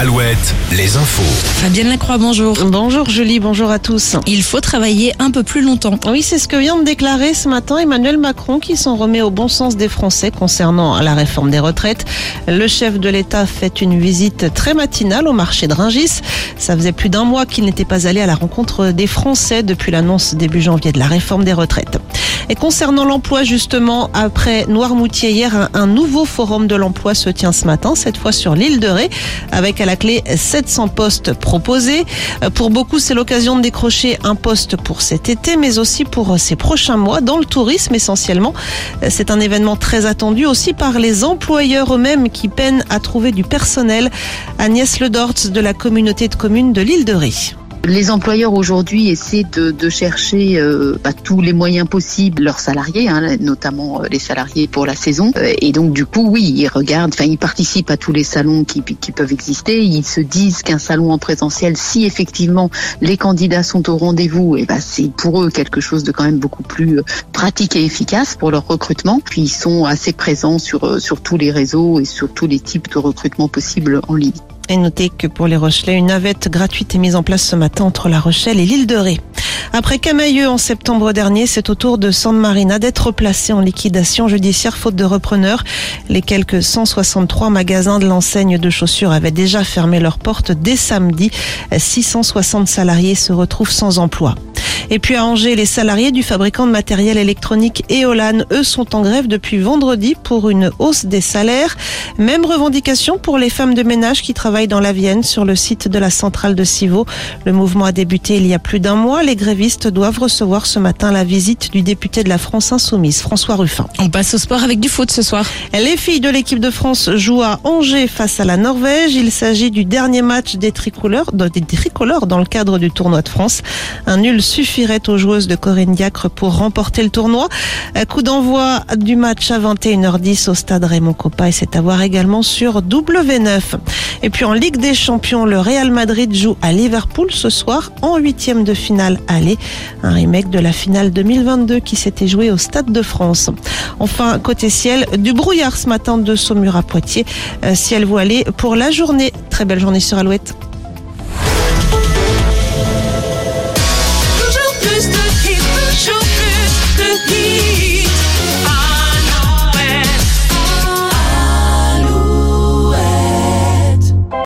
Alouette, les infos. Fabienne Lacroix, bonjour. Bonjour Julie, bonjour à tous. Il faut travailler un peu plus longtemps. Oui, c'est ce que vient de déclarer ce matin Emmanuel Macron qui s'en remet au bon sens des Français concernant la réforme des retraites. Le chef de l'État fait une visite très matinale au marché de Ringis. Ça faisait plus d'un mois qu'il n'était pas allé à la rencontre des Français depuis l'annonce début janvier de la réforme des retraites. Et concernant l'emploi, justement, après Noirmoutier hier, un, un nouveau forum de l'emploi se tient ce matin, cette fois sur l'île de Ré, avec à la clé 700 postes proposés. Euh, Pour beaucoup, c'est l'occasion de décrocher un poste pour cet été, mais aussi pour ces prochains mois, dans le tourisme essentiellement. Euh, C'est un événement très attendu aussi par les employeurs eux-mêmes qui peinent à trouver du personnel. Agnès Ledortz de la communauté de communes de l'île de Ré. Les employeurs aujourd'hui essaient de, de chercher euh, à tous les moyens possibles leurs salariés, hein, notamment euh, les salariés pour la saison. Euh, et donc du coup, oui, ils regardent, enfin ils participent à tous les salons qui, qui peuvent exister. Ils se disent qu'un salon en présentiel, si effectivement les candidats sont au rendez-vous, et ben c'est pour eux quelque chose de quand même beaucoup plus euh, pratique et efficace pour leur recrutement. Puis ils sont assez présents sur sur tous les réseaux et sur tous les types de recrutement possibles en ligne. Et notez que pour les Rochelais, une navette gratuite est mise en place ce matin entre La Rochelle et l'île de Ré. Après Camailleux en septembre dernier, c'est au tour de San Marina d'être placé en liquidation judiciaire faute de repreneur. Les quelques 163 magasins de l'enseigne de chaussures avaient déjà fermé leurs portes dès samedi. 660 salariés se retrouvent sans emploi. Et puis à Angers, les salariés du fabricant de matériel électronique Eolan, eux, sont en grève depuis vendredi pour une hausse des salaires. Même revendication pour les femmes de ménage qui travaillent dans la Vienne sur le site de la centrale de Civaux. Le mouvement a débuté il y a plus d'un mois. Les grévistes doivent recevoir ce matin la visite du député de la France Insoumise, François Ruffin. On passe au sport avec du foot ce soir. Les filles de l'équipe de France jouent à Angers face à la Norvège. Il s'agit du dernier match des tricolores, des tricolores dans le cadre du tournoi de France. Un nul suffirait aux joueuses de Corinne Diacre pour remporter le tournoi. Coup d'envoi du match à 21h10 au stade Raymond Coppa et c'est à voir également sur W9. Et puis en Ligue des Champions, le Real Madrid joue à Liverpool ce soir en huitième de finale aller. Un remake de la finale 2022 qui s'était jouée au Stade de France. Enfin, côté ciel, du brouillard ce matin de Saumur à Poitiers. Euh, ciel voilé pour la journée. Très belle journée sur Alouette.